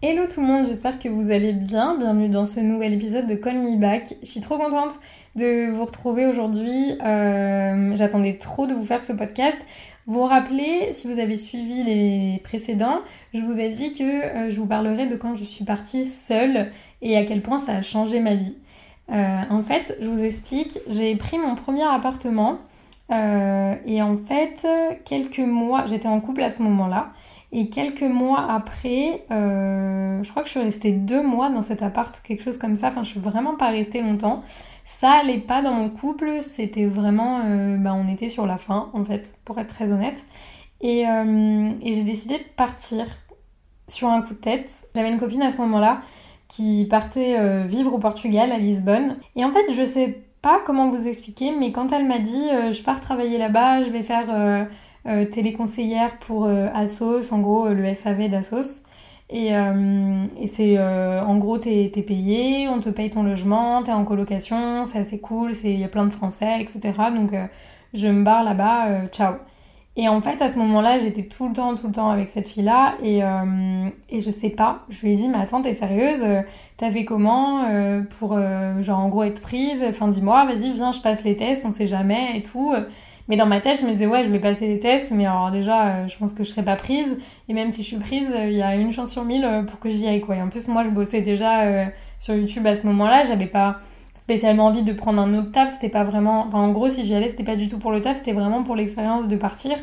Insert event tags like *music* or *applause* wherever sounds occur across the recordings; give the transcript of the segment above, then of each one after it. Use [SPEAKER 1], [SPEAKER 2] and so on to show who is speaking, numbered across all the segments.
[SPEAKER 1] Hello tout le monde, j'espère que vous allez bien. Bienvenue dans ce nouvel épisode de Call Me Back. Je suis trop contente de vous retrouver aujourd'hui. Euh, J'attendais trop de vous faire ce podcast. Vous vous rappelez, si vous avez suivi les précédents, je vous ai dit que euh, je vous parlerai de quand je suis partie seule et à quel point ça a changé ma vie. Euh, en fait, je vous explique, j'ai pris mon premier appartement et en fait, quelques mois, j'étais en couple à ce moment-là, et quelques mois après, euh, je crois que je suis restée deux mois dans cet appart, quelque chose comme ça. Enfin, je suis vraiment pas restée longtemps. Ça allait pas dans mon couple, c'était vraiment, euh, bah, on était sur la fin en fait, pour être très honnête. Et, et j'ai décidé de partir sur un coup de tête. J'avais une copine à ce moment-là qui partait vivre au Portugal, à Lisbonne. Et en fait, je sais pas comment vous expliquer, mais quand elle m'a dit je pars travailler là-bas, je vais faire euh, téléconseillère pour euh, Asos, en gros euh, le SAV d'Asos. Et, et c'est en gros, t'es es payé, on te paye ton logement, t'es en colocation, c'est assez cool, il y a plein de Français, etc. Donc je me barre là-bas, ciao. Et en fait, à ce moment-là, j'étais tout le temps, tout le temps avec cette fille-là. Et, et je sais pas, je lui ai dit, mais attends, t'es sérieuse T'as fait comment pour, genre, en gros, être prise Enfin, dis-moi, vas-y, viens, je passe les tests, on sait jamais et tout. Mais dans ma tête, je me disais, ouais, je vais passer les tests, mais alors déjà, euh, je pense que je serai pas prise. Et même si je suis prise, euh, il y a une chance sur mille euh, pour que j'y aille, quoi. Et en plus, moi, je bossais déjà sur YouTube à ce moment-là. J'avais pas spécialement envie de prendre un autre taf. C'était pas vraiment. Enfin, en gros, si j'y allais, c'était pas du tout pour le taf, c'était vraiment pour l'expérience de partir.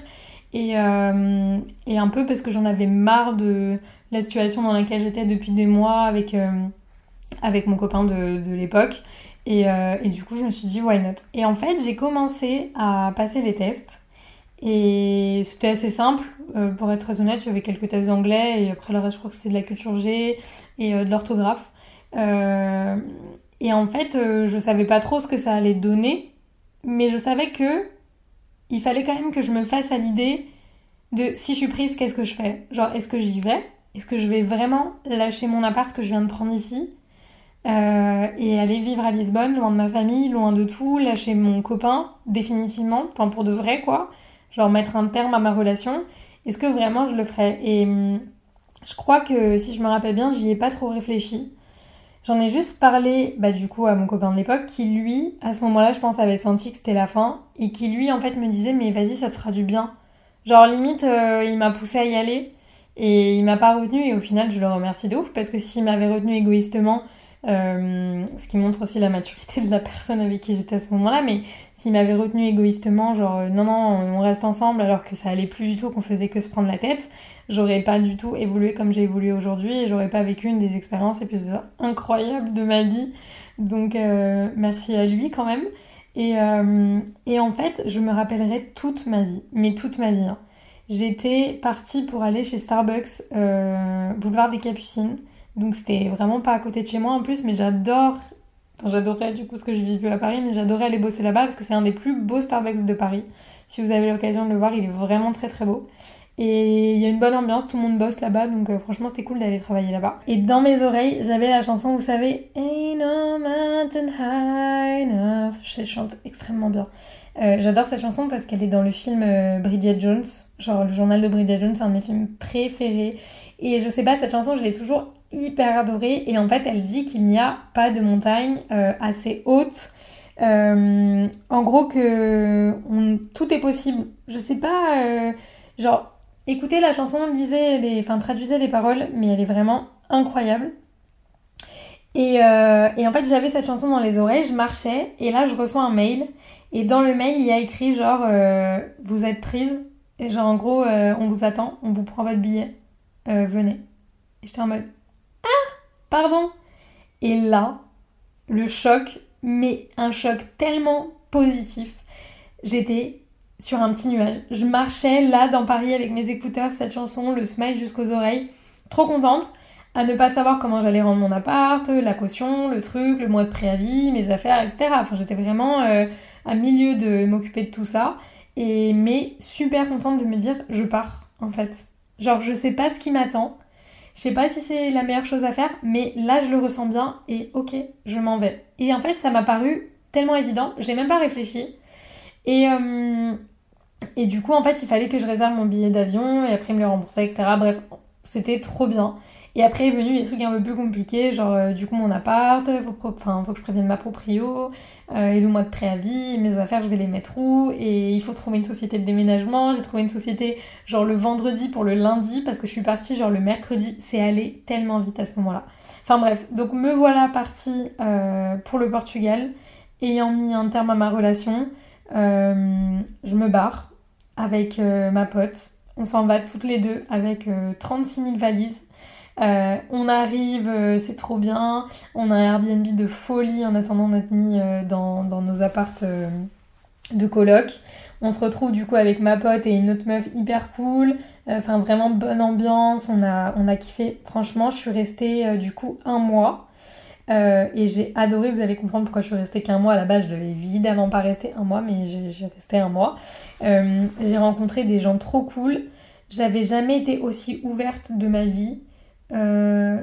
[SPEAKER 1] Et, et un peu parce que j'en avais marre de la situation dans laquelle j'étais depuis des mois avec, avec mon copain de, de l'époque. Euh, et, du coup, je me suis dit, why not? Et en fait, j'ai commencé à passer les tests. Et c'était assez simple. Euh, pour être très honnête, j'avais quelques tests d'anglais. Et après, le reste, je crois que c'était de la culture G et euh, de l'orthographe. et en fait, je savais pas trop ce que ça allait donner. Mais je savais que il fallait quand même que je me fasse à l'idée de si je suis prise, qu'est-ce que je fais? Genre, est-ce que j'y vais? Est-ce que je vais vraiment lâcher mon appart que je viens de prendre ici? Euh, et aller vivre à Lisbonne, loin de ma famille, loin de tout, lâcher mon copain, définitivement, enfin pour de vrai quoi, genre mettre un terme à ma relation, est-ce que vraiment je le ferais? Et hum, je crois que si je me rappelle bien, j'y ai pas trop réfléchi. J'en ai juste parlé bah, du coup à mon copain de l'époque qui lui, à ce moment-là, je pense, avait senti que c'était la fin et qui lui en fait me disait mais vas-y ça te fera du bien. Genre limite euh, il m'a poussé à y aller et il m'a pas retenu et au final je le remercie de ouf parce que s'il m'avait retenu égoïstement, euh, ce qui montre aussi la maturité de la personne avec qui j'étais à ce moment-là. Mais s'il m'avait retenu égoïstement, genre euh, non, non, on reste ensemble alors que ça allait plus du tout, qu'on faisait que se prendre la tête, j'aurais pas du tout évolué comme j'ai évolué aujourd'hui et j'aurais pas vécu une des expériences incroyables de ma vie. Donc euh, merci à lui quand même. Et, et, en fait, je me rappellerai toute ma vie, mais toute ma vie. Hein. J'étais partie pour aller chez Starbucks, boulevard des Capucines. Donc c'était vraiment pas à côté de chez moi en plus, mais j'adore, j'adorais du coup ce que je plus à Paris, mais j'adorais aller bosser là-bas parce que c'est un des plus beaux Starbucks de Paris. Si vous avez l'occasion de le voir, il est vraiment très très beau. Et il y a une bonne ambiance, tout le monde bosse là-bas, donc euh, franchement c'était cool d'aller travailler là-bas. Et dans mes oreilles, j'avais la chanson, vous savez, Ain't no mountain high enough. Je chante extrêmement bien. Euh, j'adore cette chanson parce qu'elle est dans le film euh, Bridget Jones. Genre le journal de Bridget Jones, c'est un de mes films préférés. Et je sais pas, cette chanson, je l'ai toujours hyper adorée. Et en fait, elle dit qu'il n'y a pas de montagne euh, assez haute. Euh, en gros, que tout est possible. Je sais pas, euh, genre, écoutez la chanson, lisez les, enfin, traduisez les paroles, mais elle est vraiment incroyable. Et, et en fait, j'avais cette chanson dans les oreilles, je marchais, et là, je reçois un mail. Et dans le mail, il y a écrit genre, vous êtes prise Et genre, en gros, on vous attend, on vous prend votre billet, venez. Et j'étais en mode Pardon Et là, le choc, mais un choc tellement positif. J'étais sur un petit nuage. Je marchais là dans Paris avec mes écouteurs, cette chanson, le smile jusqu'aux oreilles, trop contente à ne pas savoir comment j'allais rendre mon appart, la caution, le truc, le mois de préavis, mes affaires, etc. Enfin, j'étais vraiment euh, à milieu de m'occuper de tout ça. Et mais super contente de me dire je pars en fait. Genre je sais pas ce qui m'attend. Je sais pas si c'est la meilleure chose à faire, mais là je le ressens bien et ok, je m'en vais. Et en fait ça m'a paru tellement évident, j'ai même pas réfléchi. Et, euh, et du coup en fait il fallait que je réserve mon billet d'avion et après me le rembourser, etc. Bref, c'était trop bien. Et après est venu les trucs un peu plus compliqués, genre euh, du coup mon appart, faut, enfin, faut que je prévienne ma proprio, euh, et le mois de préavis, mes affaires je vais les mettre où, et il faut trouver une société de déménagement, j'ai trouvé une société genre le vendredi pour le lundi, parce que je suis partie genre le mercredi, c'est allé tellement vite à ce moment-là. Enfin bref, donc me voilà partie euh, pour le Portugal, ayant mis un terme à ma relation, je me barre avec ma pote, on s'en va toutes les deux avec 36 000 valises euh, on arrive, euh, c'est trop bien. On a un Airbnb de folie en attendant d'être mis euh, dans, nos appartes de coloc. On se retrouve du coup avec ma pote et une autre meuf hyper cool. Enfin, vraiment bonne ambiance. On a, on a kiffé. Franchement, je suis restée du coup un mois. et j'ai adoré, vous allez comprendre pourquoi je suis restée qu'un mois. À la base, je devais évidemment pas rester un mois, mais j'ai resté un mois. j'ai rencontré des gens trop cool. J'avais jamais été aussi ouverte de ma vie. Euh,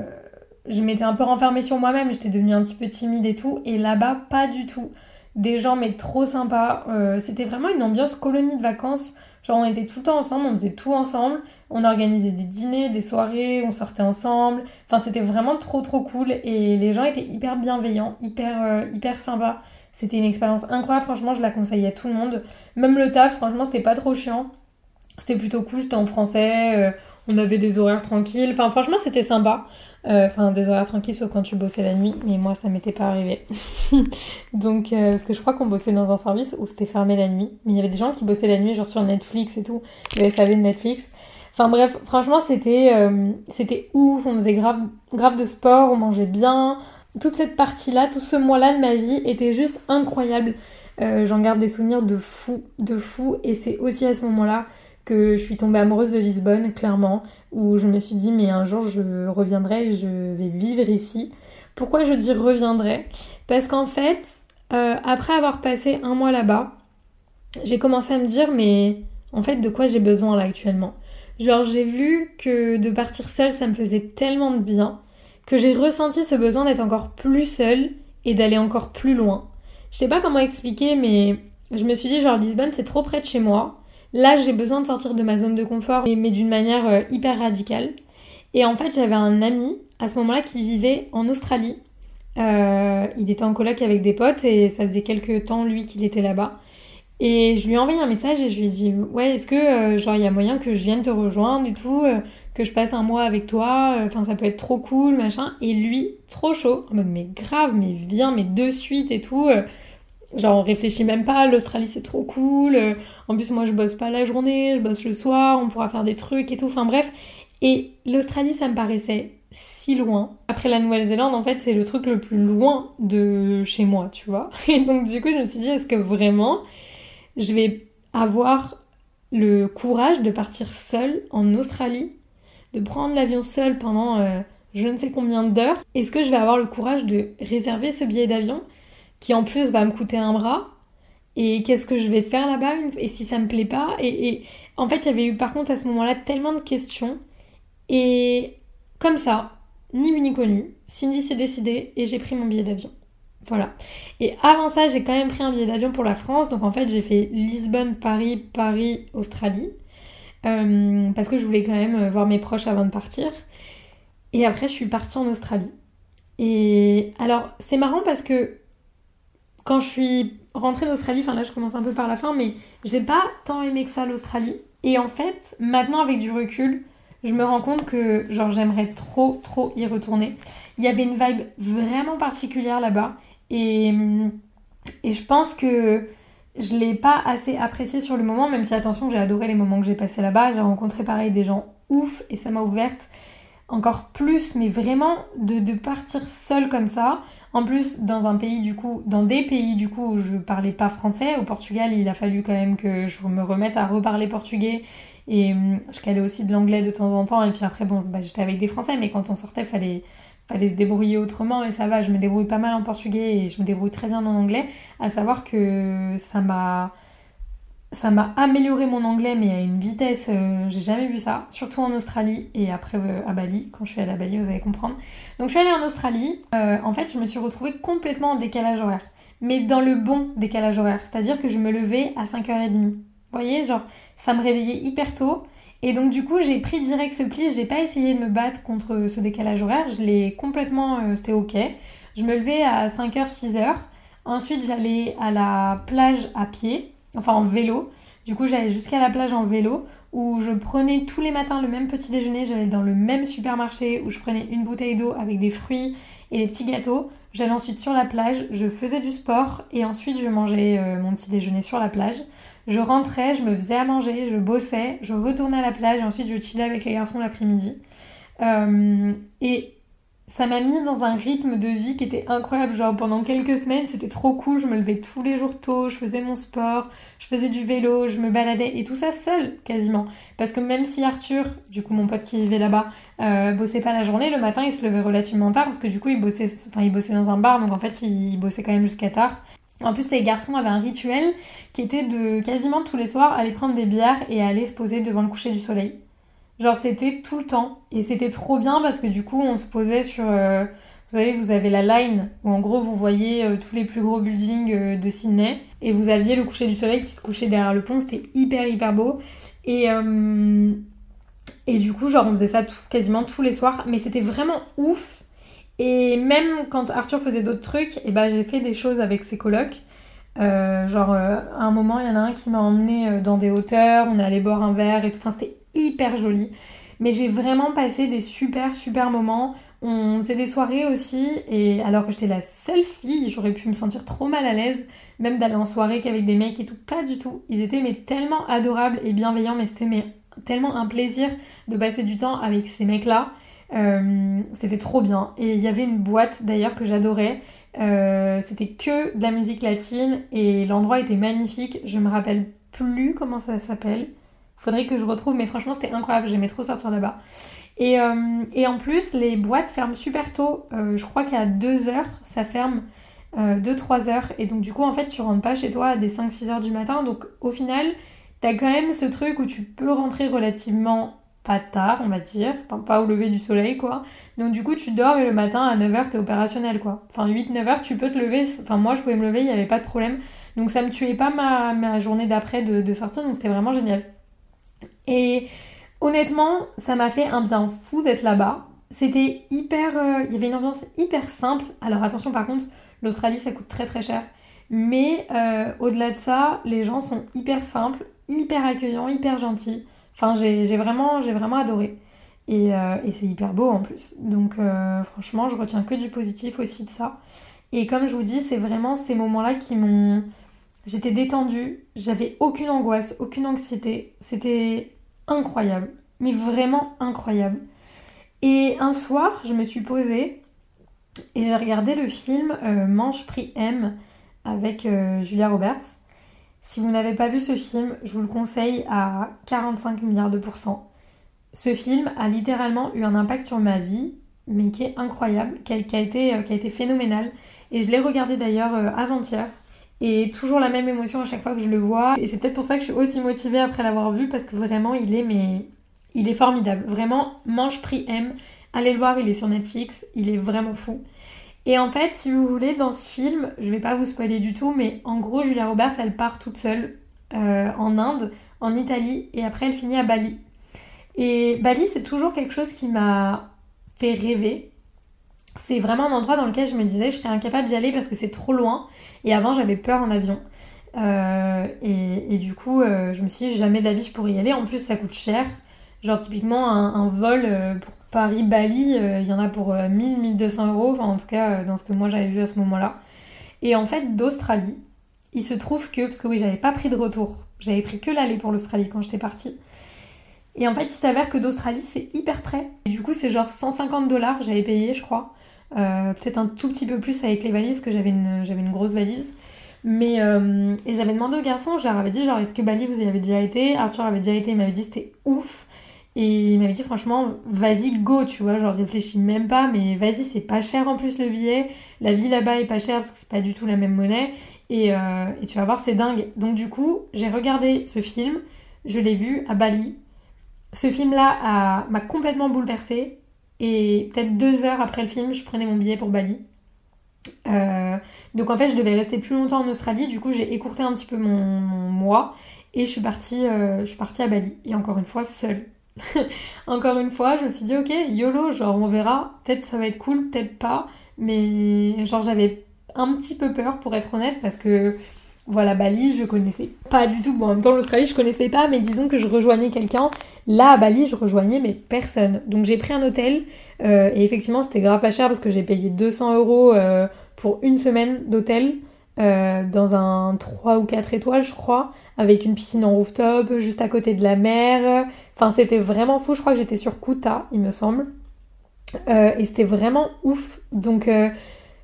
[SPEAKER 1] je m'étais un peu renfermée sur moi-même, j'étais devenue un petit peu timide et tout. Et là-bas, pas du tout. Des gens, mais trop sympas. Euh, c'était vraiment une ambiance colonie de vacances. Genre, on était tout le temps ensemble, on faisait tout ensemble. On organisait des dîners, des soirées, on sortait ensemble. Enfin, c'était vraiment trop, trop cool. Et les gens étaient hyper bienveillants, hyper, euh, hyper sympas. C'était une expérience incroyable. Franchement, je la conseille à tout le monde. Même le taf, franchement, c'était pas trop chiant. C'était plutôt cool, c'était en français on avait des horaires tranquilles. Enfin, franchement, c'était sympa. Euh, enfin, des horaires tranquilles, sauf quand tu bossais la nuit. Mais moi, ça m'était pas arrivé. *laughs* Donc, euh, parce que je crois qu'on bossait dans un service où c'était fermé la nuit. Mais il y avait des gens qui bossaient la nuit, genre sur Netflix et tout. Le SAV de Netflix. Enfin bref, franchement, c'était euh, c'était ouf. On faisait grave, grave de sport, on mangeait bien. Toute cette partie-là, tout ce mois-là de ma vie était juste incroyable. J'en garde des souvenirs de fou, de fou. Et c'est aussi à ce moment-là que je suis tombée amoureuse de Lisbonne, clairement, où je me suis dit, mais un jour je reviendrai, je vais vivre ici. Pourquoi je dis reviendrai? Parce qu'en fait, euh, après avoir passé un mois là-bas, j'ai commencé à me dire, mais en fait, de quoi j'ai besoin là actuellement? Genre, j'ai vu que de partir seule, ça me faisait tellement de bien que j'ai ressenti ce besoin d'être encore plus seule et d'aller encore plus loin. Je sais pas comment expliquer, mais je me suis dit, genre, Lisbonne, c'est trop près de chez moi. Là, j'ai besoin de sortir de ma zone de confort, mais, d'une manière euh, hyper radicale. Et en fait, j'avais un ami à ce moment-là qui vivait en Australie. Euh, il était en coloc avec des potes et ça faisait quelques temps, lui, qu'il était là-bas. Et je lui ai envoyé un message et je lui ai dit Ouais, est-ce que, euh, genre, il y a moyen que je vienne te rejoindre et tout, que je passe un mois avec toi, enfin, ça peut être trop cool, machin. Et lui, trop chaud, en mode Mais grave, mais viens, mais de suite et tout. Genre, on réfléchit même pas, l'Australie c'est trop cool. En plus, moi je bosse pas la journée, je bosse le soir, on pourra faire des trucs et tout. Enfin bref. Et l'Australie, ça me paraissait si loin. Après la Nouvelle-Zélande, en fait, c'est le truc le plus loin de chez moi, tu vois. *laughs* Et donc, du coup, je me suis dit, est-ce que vraiment je vais avoir le courage de partir seule en Australie, de prendre l'avion seule pendant euh, je ne sais combien d'heures? Est-ce que je vais avoir le courage de réserver ce billet d'avion? Qui en plus va me coûter un bras. Et qu'est-ce que je vais faire là-bas Et si ça me plaît pas et, en fait, il y avait eu par contre à ce moment-là tellement de questions. Et comme ça, ni vu ni connu, Cindy s'est décidée et j'ai pris mon billet d'avion. Voilà. Et avant ça, j'ai quand même pris un billet d'avion pour la France. Donc en fait, j'ai fait Lisbonne, Paris, Paris, Australie. Euh, parce que je voulais quand même voir mes proches avant de partir. Et après, je suis partie en Australie. Et alors, c'est marrant parce que quand je suis rentrée d'Australie, enfin là je commence un peu par la fin, mais j'ai pas tant aimé que ça l'Australie. Et en fait, maintenant avec du recul, je me rends compte que genre j'aimerais trop trop y retourner. Il y avait une vibe vraiment particulière là-bas et, et je pense que je l'ai pas assez apprécié sur le moment, même si attention, j'ai adoré les moments que j'ai passés là-bas. J'ai rencontré pareil des gens ouf et ça m'a ouverte encore plus, mais vraiment de, de partir seule comme ça. En plus, dans un pays du coup, dans des pays du coup où je parlais pas français, au Portugal, il a fallu quand même que je me remette à reparler portugais et hum, je calais aussi de l'anglais de temps en temps. Et puis après, bon, bah, j'étais avec des Français, mais quand on sortait, fallait fallait se débrouiller autrement et ça va. Je me débrouille pas mal en portugais et je me débrouille très bien en anglais. À savoir que ça m'a ça m'a amélioré mon anglais, mais à une vitesse, euh, j'ai jamais vu ça, surtout en Australie et après euh, à Bali. Quand je suis allée à Bali, vous allez comprendre. Donc je suis allée en Australie, euh, en fait, je me suis retrouvée complètement en décalage horaire, mais dans le bon décalage horaire, c'est-à-dire que je me levais à 5h30. Vous voyez, genre, ça me réveillait hyper tôt. Et donc du coup, j'ai pris direct ce pli, j'ai pas essayé de me battre contre ce décalage horaire, je l'ai complètement, c'était ok. Je me levais à 5h, 6h. Ensuite, j'allais à la plage à pied enfin en vélo. Du coup, j'allais jusqu'à la plage en vélo où je prenais tous les matins le même petit déjeuner. J'allais dans le même supermarché où je prenais une bouteille d'eau avec des fruits et des petits gâteaux. J'allais ensuite sur la plage, je faisais du sport et ensuite je mangeais euh, mon petit déjeuner sur la plage. Je rentrais, je me faisais à manger, je bossais, je retournais à la plage et ensuite je chillais avec les garçons l'après-midi. Euh, et ça m'a mis dans un rythme de vie qui était incroyable. Genre pendant quelques semaines, c'était trop cool. Je me levais tous les jours tôt, je faisais mon sport, je faisais du vélo, je me baladais et tout ça seul quasiment. Parce que même si Arthur, du coup mon pote qui vivait là-bas, euh, bossait pas la journée, le matin il se levait relativement tard parce que du coup il bossait, enfin il bossait dans un bar, donc en fait il bossait quand même jusqu'à tard. En plus, les garçons avaient un rituel qui était de quasiment tous les soirs aller prendre des bières et aller se poser devant le coucher du soleil. Genre c'était tout le temps. Et c'était trop bien parce que du coup on se posait sur... Euh, vous savez, vous avez la line où en gros vous voyez euh, tous les plus gros buildings euh, de Sydney. Et vous aviez le coucher du soleil qui se couchait derrière le pont. C'était hyper hyper beau. Et, et du coup genre on faisait ça quasiment tous les soirs. Mais c'était vraiment ouf. Et même quand Arthur faisait d'autres trucs, et eh ben j'ai fait des choses avec ses colocs. genre, à un moment, il y en a un qui m'a emmené dans des hauteurs, on est allé boire un verre et tout. Enfin, c'était hyper jolie. Mais j'ai vraiment passé des super super moments. On faisait des soirées aussi, et alors que j'étais la seule fille, j'aurais pu me sentir trop mal à l'aise, même d'aller en soirée qu'avec des mecs et tout. Pas du tout. Ils étaient mais tellement adorables et bienveillants, mais c'était tellement un plaisir de passer du temps avec ces mecs-là. Euh, c'était trop bien. Et il y avait une boîte d'ailleurs que j'adorais. Euh, c'était que de la musique latine et l'endroit était magnifique. Je me rappelle plus comment ça s'appelle. Faudrait que je retrouve, mais franchement, c'était incroyable. J'aimais trop sortir là-bas. Et, euh, et, en plus, les boîtes ferment super tôt. Euh, je crois qu'à 2 heures, ça ferme 2-3 euh, heures. Et donc, du coup, en fait, tu rentres pas chez toi à des 5-6 heures du matin. Donc, au final, t'as quand même ce truc où tu peux rentrer relativement pas tard, on va dire, pas au lever du soleil, quoi. Donc, du coup, tu dors et le matin à 9h, t'es opérationnel, quoi. Enfin, 8-9h, tu peux te lever. Enfin, moi, je pouvais me lever, il n'y avait pas de problème. Donc, ça me tuait pas ma, ma journée d'après de, de sortir. Donc, c'était vraiment génial. Et honnêtement, ça m'a fait un bien fou d'être là-bas. C'était hyper. Euh, il y avait une ambiance hyper simple. Alors attention, par contre, l'Australie, ça coûte très très cher. Mais euh, au-delà de ça, les gens sont hyper simples, hyper accueillants, hyper gentils. Enfin, j'ai vraiment, vraiment adoré. Euh, et c'est hyper beau en plus. Donc franchement, je retiens que du positif aussi de ça. Et comme je vous dis, c'est vraiment ces moments-là qui m'ont... J'étais détendue, j'avais aucune angoisse, aucune anxiété. C'était incroyable, mais vraiment incroyable. Et un soir, je me suis posée et j'ai regardé le film euh, Manche Prix M avec euh, Julia Roberts. Si vous n'avez pas vu ce film, je vous le conseille à 45 milliards de pourcents. Ce film a littéralement eu un impact sur ma vie, mais qui est incroyable, qui a, été, euh, qui a été phénoménal. Et je l'ai regardé d'ailleurs avant-hier. Et toujours la même émotion à chaque fois que je le vois. Et c'est peut-être pour ça que je suis aussi motivée après l'avoir vu parce que vraiment il est mais il est formidable. Vraiment, Mange Prix M. Allez le voir, il est sur Netflix, il est vraiment fou. Et en fait, si vous voulez, dans ce film, je vais pas vous spoiler du tout, mais en gros, Julia Roberts, elle part toute seule euh, en Inde, en Italie, et après elle finit à Bali. Et Bali, c'est toujours quelque chose qui m'a fait rêver c'est vraiment un endroit dans lequel je me disais je serais incapable d'y aller parce que c'est trop loin. Et avant, j'avais peur en avion. Euh, et, du coup, euh, je me suis dit jamais de la vie je pourrais y aller. En plus, ça coûte cher. Genre, typiquement, un, vol euh, pour Paris-Bali, il y en a pour 1000-1200 euros. Enfin, en tout cas, dans ce que moi j'avais vu à ce moment-là. Et en fait, d'Australie, il se trouve que, parce que oui, j'avais pas pris de retour, j'avais pris que l'aller pour l'Australie quand j'étais partie. Et en fait, il s'avère que d'Australie, c'est hyper près. Et du coup, c'est genre 150 dollars, j'avais payé, je crois. Euh, peut-être un tout petit peu plus avec les valises, que j'avais une, une grosse valise. Mais, euh, et j'avais demandé au garçon, je leur avais dit, genre, est-ce que Bali, vous y avez déjà été? Arthur avait déjà été, il m'avait dit, c'était ouf. Et il m'avait dit, franchement, vas-y, go, tu vois, genre, réfléchis même pas, mais vas-y, c'est pas cher en plus le billet. La vie là-bas est pas chère parce que c'est pas du tout la même monnaie. Et, euh, et tu vas voir, c'est dingue. Donc, du coup, j'ai regardé ce film, je l'ai vu à Bali. Ce film-là m'a complètement bouleversée. Et peut-être deux heures après le film, je prenais mon billet pour Bali. Euh, donc en fait, je devais rester plus longtemps en Australie. Du coup, j'ai écourté un petit peu mon, mois et je suis, partie, euh, je suis partie à Bali. Et encore une fois, seule. *laughs* encore une fois, je me suis dit, ok, YOLO, genre on verra. Peut-être ça va être cool, peut-être pas. Mais genre j'avais un petit peu peur pour être honnête parce que voilà, Bali, je connaissais pas du tout. Bon, en même temps, l'Australie, je connaissais pas, mais disons que je rejoignais quelqu'un. Là, à Bali, je rejoignais, mais personne. Donc, j'ai pris un hôtel, euh, et effectivement, c'était grave pas cher parce que j'ai payé 200 euros euh, pour une semaine d'hôtel euh, dans un 3 ou 4 étoiles, je crois, avec une piscine en rooftop, juste à côté de la mer. Enfin, c'était vraiment fou. Je crois que j'étais sur Kuta, il me semble. et c'était vraiment ouf. Donc,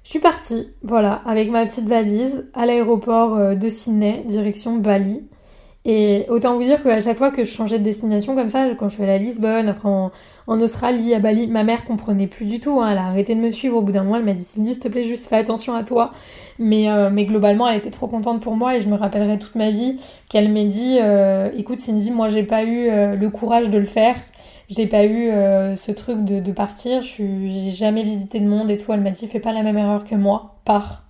[SPEAKER 1] je suis partie, voilà, avec ma petite valise à l'aéroport euh, de Sydney, direction Bali. Et autant vous dire qu'à chaque fois que je changeais de destination comme ça, quand je suis allée à Lisbonne, après en, Australie, à Bali, ma mère comprenait plus du tout. Hein. elle a arrêté de me suivre. Au bout d'un moment, elle m'a dit Cindy, s'il te plaît, juste fais attention à toi. Mais, euh, mais globalement, elle était trop contente pour moi et je me rappellerai toute ma vie qu'elle m'ait dit euh, Écoute, Cindy, moi, j'ai pas eu le courage de le faire j'ai pas eu euh, ce truc de, partir, j'ai jamais visité de monde et tout. Elle m'a dit fais pas la même erreur que moi, pars.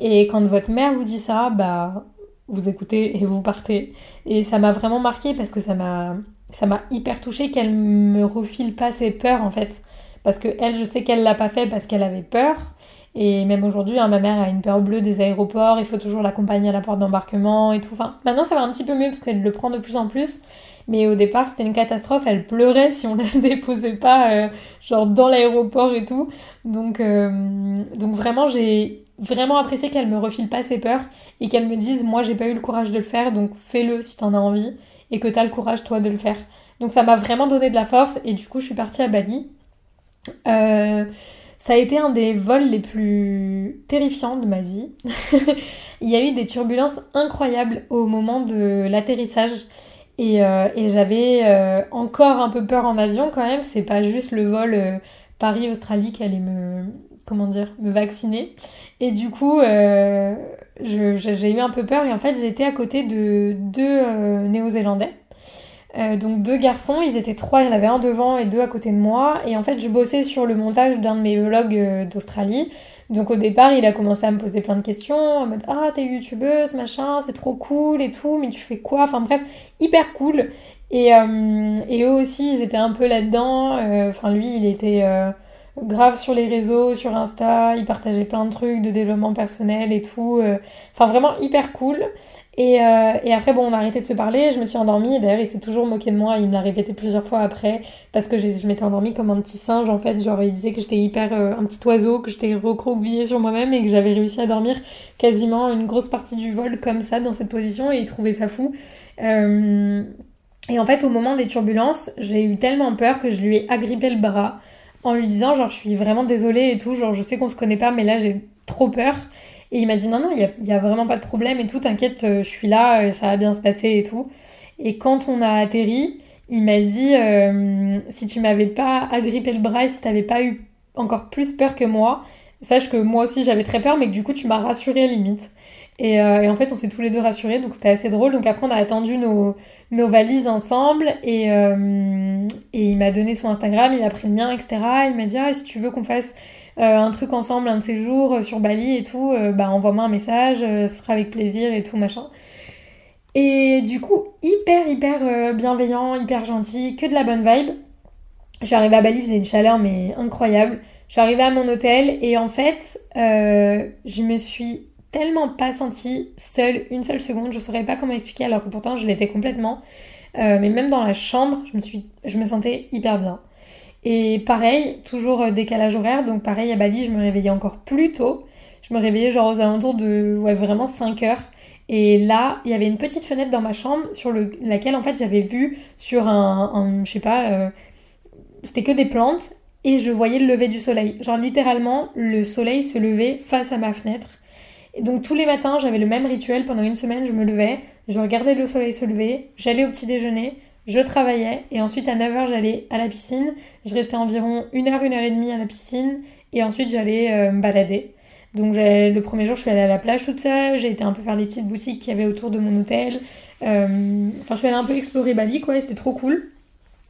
[SPEAKER 1] Et quand votre mère vous dit ça, bah vous écoutez et vous partez. Et ça m'a vraiment marqué parce que ça m'a ça m'a hyper touchée qu'elle me refile pas ses peurs en fait. Parce que elle, je sais qu'elle l'a pas fait parce qu'elle avait peur. Et même aujourd'hui, hein, ma mère a une peur bleue des aéroports, il faut toujours l'accompagner à la porte d'embarquement et tout. Enfin, maintenant ça va un petit peu mieux parce qu'elle le prend de plus en plus. Mais au départ, c'était une catastrophe. Elle pleurait si on la *laughs* déposait pas, euh, genre dans l'aéroport et tout. Donc, euh, donc vraiment, j'ai vraiment apprécié qu'elle me refile pas ses peurs et qu'elle me dise, moi, j'ai pas eu le courage de le faire, donc fais-le si t'en as envie et que t'as le courage toi de le faire. Donc ça m'a vraiment donné de la force et du coup, je suis partie à Bali. Euh, ça a été un des vols les plus terrifiants de ma vie. *laughs* Il y a eu des turbulences incroyables au moment de l'atterrissage. Euh, et, j'avais euh, encore un peu peur en avion quand même. C'est pas juste le vol euh, Paris-Australie qui allait me, comment dire, me vacciner. Et du coup, j'ai eu un peu peur et en fait, été à côté de deux Néo-Zélandais. donc deux garçons, ils étaient trois, il y en avait un devant et deux à côté de moi. Et en fait, je bossais sur le montage d'un de mes vlogs d'Australie. Donc au départ, il a commencé à me poser plein de questions, en mode Ah, t'es youtubeuse, machin, c'est trop cool et tout, mais tu fais quoi? Enfin bref, hyper cool. Et, euh, et eux aussi, ils étaient un peu là-dedans. Euh, enfin, lui, il était euh, grave sur les réseaux, sur Insta, il partageait plein de trucs de développement personnel et tout. Enfin, vraiment hyper cool. Et, euh, et, après, bon, on a arrêté de se parler, je me suis endormie, d'ailleurs, il s'est toujours moqué de moi, il me l'a répété plusieurs fois après, parce que je m'étais endormie comme un petit singe, en fait, genre, il disait que j'étais hyper euh, un petit oiseau, que j'étais recroquevillée sur moi-même, et que j'avais réussi à dormir quasiment une grosse partie du vol comme ça, dans cette position, et il trouvait ça fou. Euh, et en fait, au moment des turbulences, j'ai eu tellement peur que je lui ai agrippé le bras, en lui disant, genre, je suis vraiment désolée et tout, genre, je sais qu'on se connaît pas, mais là, j'ai trop peur. Et il m'a dit non, non, il n'y a, vraiment pas de problème et tout, t'inquiète, euh, je suis là, euh, ça va bien se passer et tout. Et quand on a atterri, il m'a dit euh, si tu m'avais pas agrippé le bras et si t'avais pas eu encore plus peur que moi, sache que moi aussi j'avais très peur, mais que du coup tu m'as rassuré limite. Et, en fait, on s'est tous les deux rassurés, donc c'était assez drôle. Donc après, on a attendu nos, valises ensemble et, il m'a donné son Instagram, il a pris le mien, etc. Il m'a dit ah, si tu veux qu'on fasse un truc ensemble un de ces jours euh, sur Bali et tout, euh, bah envoie-moi un message, ce sera avec plaisir et tout machin. Et du coup, hyper hyper bienveillant, hyper gentil, que de la bonne vibe. Je suis arrivée à Bali, il faisait une chaleur mais incroyable. Je suis arrivée à mon hôtel et en fait, je me suis tellement pas sentie seule une seule seconde. Je saurais pas comment expliquer alors que pourtant je l'étais complètement. mais même dans la chambre, je me, je me sentais hyper bien. Et pareil, toujours euh, décalage horaire, donc pareil à Bali, je me réveillais encore plus tôt. Je me réveillais genre aux alentours de ouais, vraiment 5 heures. Et là, il y avait une petite fenêtre dans ma chambre sur laquelle en fait j'avais vu sur un, un je sais pas, euh, c'était que des plantes et je voyais le lever du soleil. Genre littéralement, le soleil se levait face à ma fenêtre. Et donc tous les matins, j'avais le même rituel. Pendant une semaine, je me levais, je regardais le soleil se lever, j'allais au petit déjeuner, je travaillais et ensuite à 9h, j'allais à la piscine. Je restais environ une heure, une heure et demie à la piscine et ensuite j'allais euh, me balader. Donc le premier jour, je suis allée à la plage toute seule, j'ai été un peu faire les petites boutiques qu'il y avait autour de mon hôtel. Euh, enfin, je suis allée un peu explorer Bali, quoi, c'était trop cool.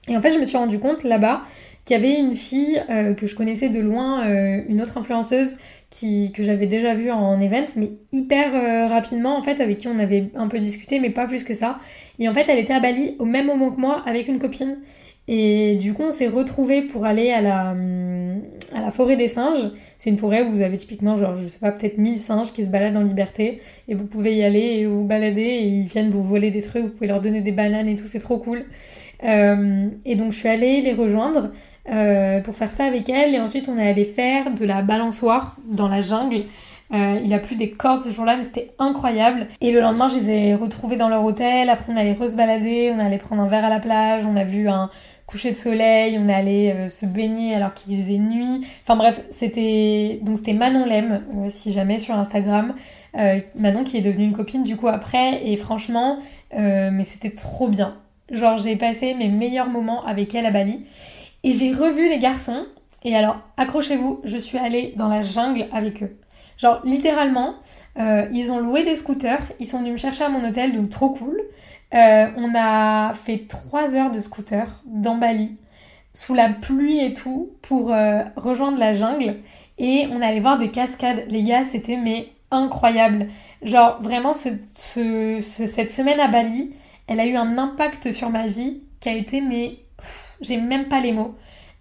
[SPEAKER 1] Et en fait, je me suis rendu compte là-bas qu'il y avait une fille euh, que je connaissais de loin, euh, une autre influenceuse que j'avais déjà vue en event, mais hyper rapidement en fait, avec qui on avait un peu discuté, mais pas plus que ça. Et en fait, elle était à Bali au même moment que moi avec une copine. Et du coup, on s'est retrouvés pour aller à la, à la forêt des singes. C'est une forêt où vous avez typiquement, genre, je sais pas, peut-être 1000 singes qui se baladent en liberté. Et vous pouvez y aller et vous balader et ils viennent vous voler des trucs. Vous pouvez leur donner des bananes et tout, c'est trop cool. Euh, et donc, je suis allée les rejoindre euh, pour faire ça avec elle. Et ensuite, on est allé faire de la balançoire dans la jungle. Euh, il a plu des cordes ce jour-là, mais c'était incroyable. Et le lendemain, je les ai retrouvés dans leur hôtel. Après, on allait re-se-balader, on allait prendre un verre à la plage, on a vu un, coucher de soleil, on allé euh, se baigner alors qu'il faisait nuit. Enfin bref, c'était donc c'était Manon Lem, euh, si jamais sur Instagram. Euh, Manon qui est devenue une copine du coup après et franchement, mais c'était trop bien. Genre j'ai passé mes meilleurs moments avec elle à Bali et j'ai revu les garçons et alors accrochez-vous, je suis allée dans la jungle avec eux. Genre littéralement, ils ont loué des scooters, ils sont venus me chercher à mon hôtel donc trop cool. Euh, on a fait 3 heures de scooter dans Bali, sous la pluie et tout, pour euh, rejoindre la jungle. Et on allait voir des cascades. Les gars, c'était mais incroyable. Genre, vraiment, cette semaine à Bali, elle a eu un impact sur ma vie qui a été, mais j'ai même pas les mots.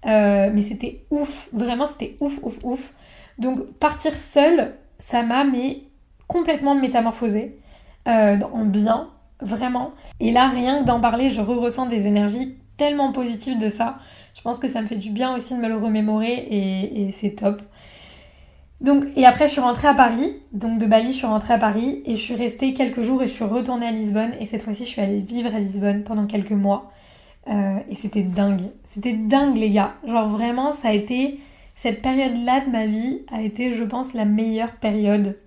[SPEAKER 1] Euh, mais c'était ouf, vraiment, c'était ouf, ouf, ouf. Donc, partir seule, ça m'a mais complètement métamorphosée en bien vraiment. Et là, rien que d'en parler, je ressens des énergies tellement positives de ça. Je pense que ça me fait du bien aussi de me le remémorer et, c'est top. Donc, et après, je suis rentrée à Paris. Donc, de Bali, je suis rentrée à Paris et je suis restée quelques jours et je suis retournée à Lisbonne. Et cette fois-ci, je suis allée vivre à Lisbonne pendant quelques mois. Euh, et c'était dingue. C'était dingue, les gars. Genre, vraiment, ça a été. Cette période-là de ma vie a été, je pense, la meilleure période.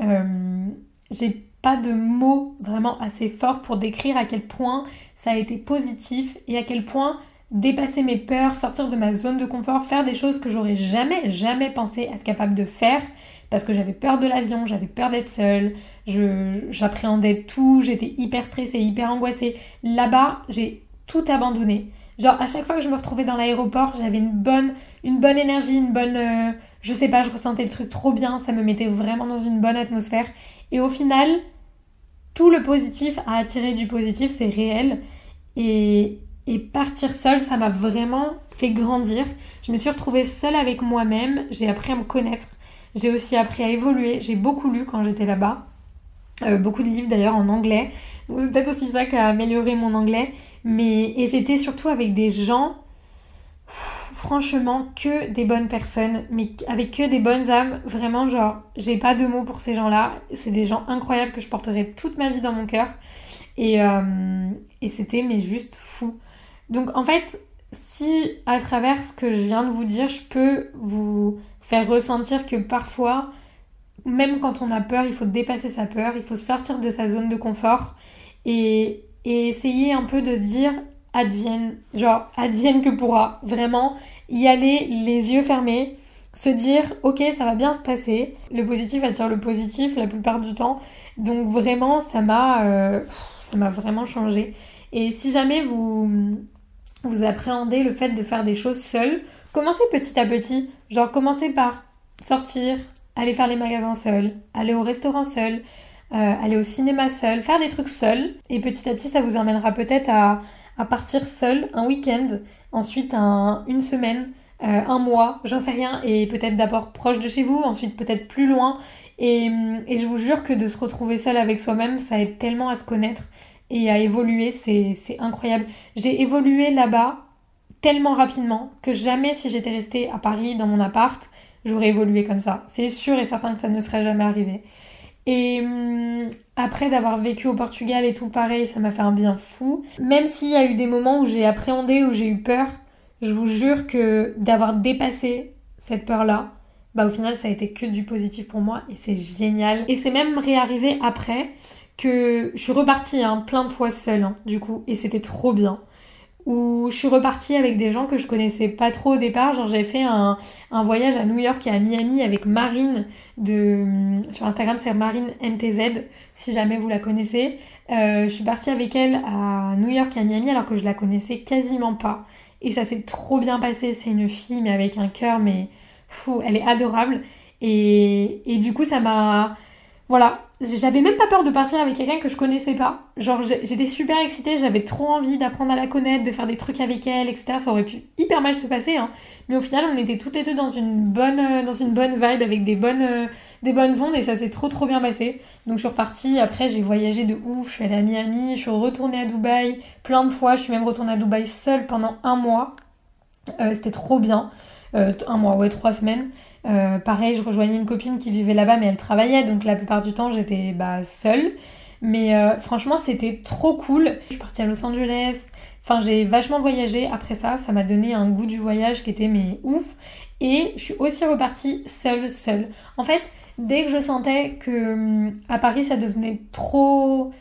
[SPEAKER 1] Euh, j'ai pas de mots vraiment assez forts pour décrire à quel point ça a été positif et à quel point dépasser mes peurs, sortir de ma zone de confort, faire des choses que j'aurais jamais, jamais pensé être capable de faire parce que j'avais peur de l'avion, j'avais peur d'être seule, j'appréhendais tout, j'étais hyper stressée, hyper angoissée. Là-bas, j'ai tout abandonné. Genre à chaque fois que je me retrouvais dans l'aéroport, j'avais une bonne, une bonne énergie, une bonne, euh, je sais pas, je ressentais le truc trop bien, ça me mettait vraiment dans une bonne atmosphère. Et au final, tout le positif à attirer du positif, c'est réel. Et, partir seule, ça m'a vraiment fait grandir. Je me suis retrouvée seule avec moi-même, j'ai appris à me connaître, j'ai aussi appris à évoluer, j'ai beaucoup lu quand j'étais là-bas. Euh, beaucoup de livres d'ailleurs en anglais. C'est peut-être aussi ça qui a amélioré mon anglais. Mais, et j'étais surtout avec des gens franchement que des bonnes personnes, mais avec que des bonnes âmes. Vraiment, genre, j'ai pas de mots pour ces gens-là. C'est des gens incroyables que je porterai toute ma vie dans mon cœur. Et, euh, et c'était, mais juste fou. Donc, en fait, si à travers ce que je viens de vous dire, je peux vous faire ressentir que parfois, même quand on a peur, il faut dépasser sa peur, il faut sortir de sa zone de confort et, et essayer un peu de se dire advienne, genre advienne que pourra, vraiment y aller les yeux fermés, se dire ok ça va bien se passer, le positif attire le positif la plupart du temps, donc vraiment ça m'a euh, ça m'a vraiment changé. Et si jamais vous vous appréhendez le fait de faire des choses seul, commencez petit à petit, genre commencez par sortir, aller faire les magasins seul, aller au restaurant seul, euh, aller au cinéma seul, faire des trucs seul, et petit à petit ça vous emmènera peut-être à partir seul un week-end ensuite une semaine, euh, un mois, j'en sais rien, et peut-être d'abord proche de chez vous, ensuite peut-être plus loin. Et, je vous jure que de se retrouver seul avec soi-même, ça aide tellement à se connaître et à évoluer, c'est incroyable. J'ai évolué là-bas tellement rapidement que jamais si j'étais restée à Paris dans mon appart, j'aurais évolué comme ça. C'est sûr et certain que ça ne serait jamais arrivé. Et hum, après d'avoir vécu au Portugal et tout pareil, ça m'a fait un bien fou. Même s'il y a eu des moments où j'ai appréhendé, où j'ai eu peur, je vous jure que d'avoir dépassé cette peur-là, bah au final ça a été que du positif pour moi et c'est génial. Et c'est même réarrivé après que je suis repartie hein, plein de fois seule hein, du coup et c'était trop bien où je suis repartie avec des gens que je connaissais pas trop au départ. Genre j'avais fait un, voyage à New York et à Miami avec Marine de sur Instagram c'est Marine MTZ si jamais vous la connaissez. Euh, je suis partie avec elle à New York et à Miami alors que je la connaissais quasiment pas. Et ça s'est trop bien passé. C'est une fille mais avec un cœur mais fou, elle est adorable. Et, et du coup ça m'a voilà, j'avais même pas peur de partir avec quelqu'un que je connaissais pas. Genre, j'étais super excitée, j'avais trop envie d'apprendre à la connaître, de faire des trucs avec elle, etc. Ça aurait pu hyper mal se passer, hein. Mais au final, on était toutes les deux dans une bonne, euh, dans une bonne vibe, avec des bonnes, euh, des bonnes ondes, et ça s'est trop trop bien passé. Donc, je suis repartie. Après, j'ai voyagé de ouf. Je suis allée à Miami, je suis retournée à Dubaï plein de fois. Je suis même retournée à Dubaï seule pendant un mois. Euh, c'était trop bien. Un mois, ouais, trois semaines. Euh, pareil, je rejoignais une copine qui vivait là-bas, mais elle travaillait, donc la plupart du temps j'étais bah, seule. Mais euh, franchement, c'était trop cool. Je suis partie à Los Angeles. Enfin, j'ai vachement voyagé après ça. Ça m'a donné un goût du voyage qui était mais ouf. Et je suis aussi repartie seule, seule. En fait, dès que je sentais que hum, à Paris ça devenait trop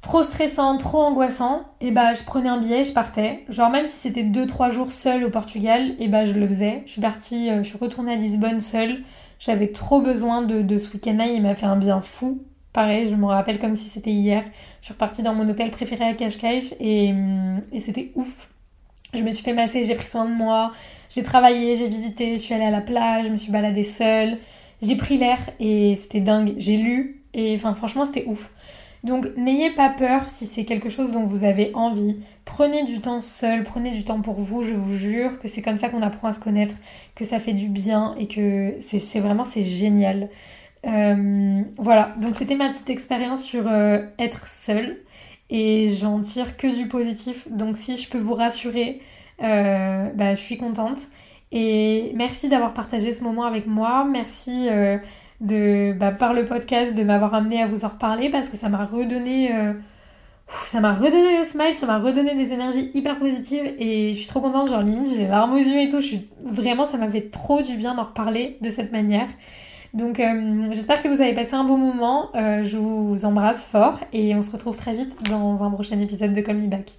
[SPEAKER 1] trop stressant, trop angoissant, et bah je prenais un billet, je partais. Genre même si c'était 2-3 jours seule au Portugal, et bah je le faisais. Je suis partie, euh, je suis retournée à Lisbonne seule. J'avais trop besoin de, ce week-end-là, il m'a fait un bien fou. Pareil, je me rappelle comme si c'était hier. Je suis repartie dans mon hôtel préféré à Cascais et, hum, et c'était ouf. Je me suis fait masser, j'ai pris soin de moi, j'ai travaillé, j'ai visité, je suis allée à la plage, je me suis baladée seule, j'ai pris l'air et c'était dingue. J'ai lu et enfin franchement c'était ouf. Donc n'ayez pas peur si c'est quelque chose dont vous avez envie. Prenez du temps seul, prenez du temps pour vous, je vous jure que c'est comme ça qu'on apprend à se connaître, que ça fait du bien et que c'est vraiment génial. Euh, voilà, donc c'était ma petite expérience sur euh, être seule et j'en tire que du positif. Donc si je peux vous rassurer, euh, bah, je suis contente. Et merci d'avoir partagé ce moment avec moi. Merci de, bah, par le podcast de m'avoir amené à vous en reparler parce que ça m'a redonné, euh, ça m'a redonné le smile, ça m'a redonné des énergies hyper positives et je suis trop contente, genre limite j'ai les larmes aux yeux et tout, je suis, vraiment ça m'a fait trop du bien d'en reparler de cette manière. Donc euh, j'espère que vous avez passé un bon moment, euh, je vous embrasse fort et on se retrouve très vite dans un prochain épisode de Call Me Back.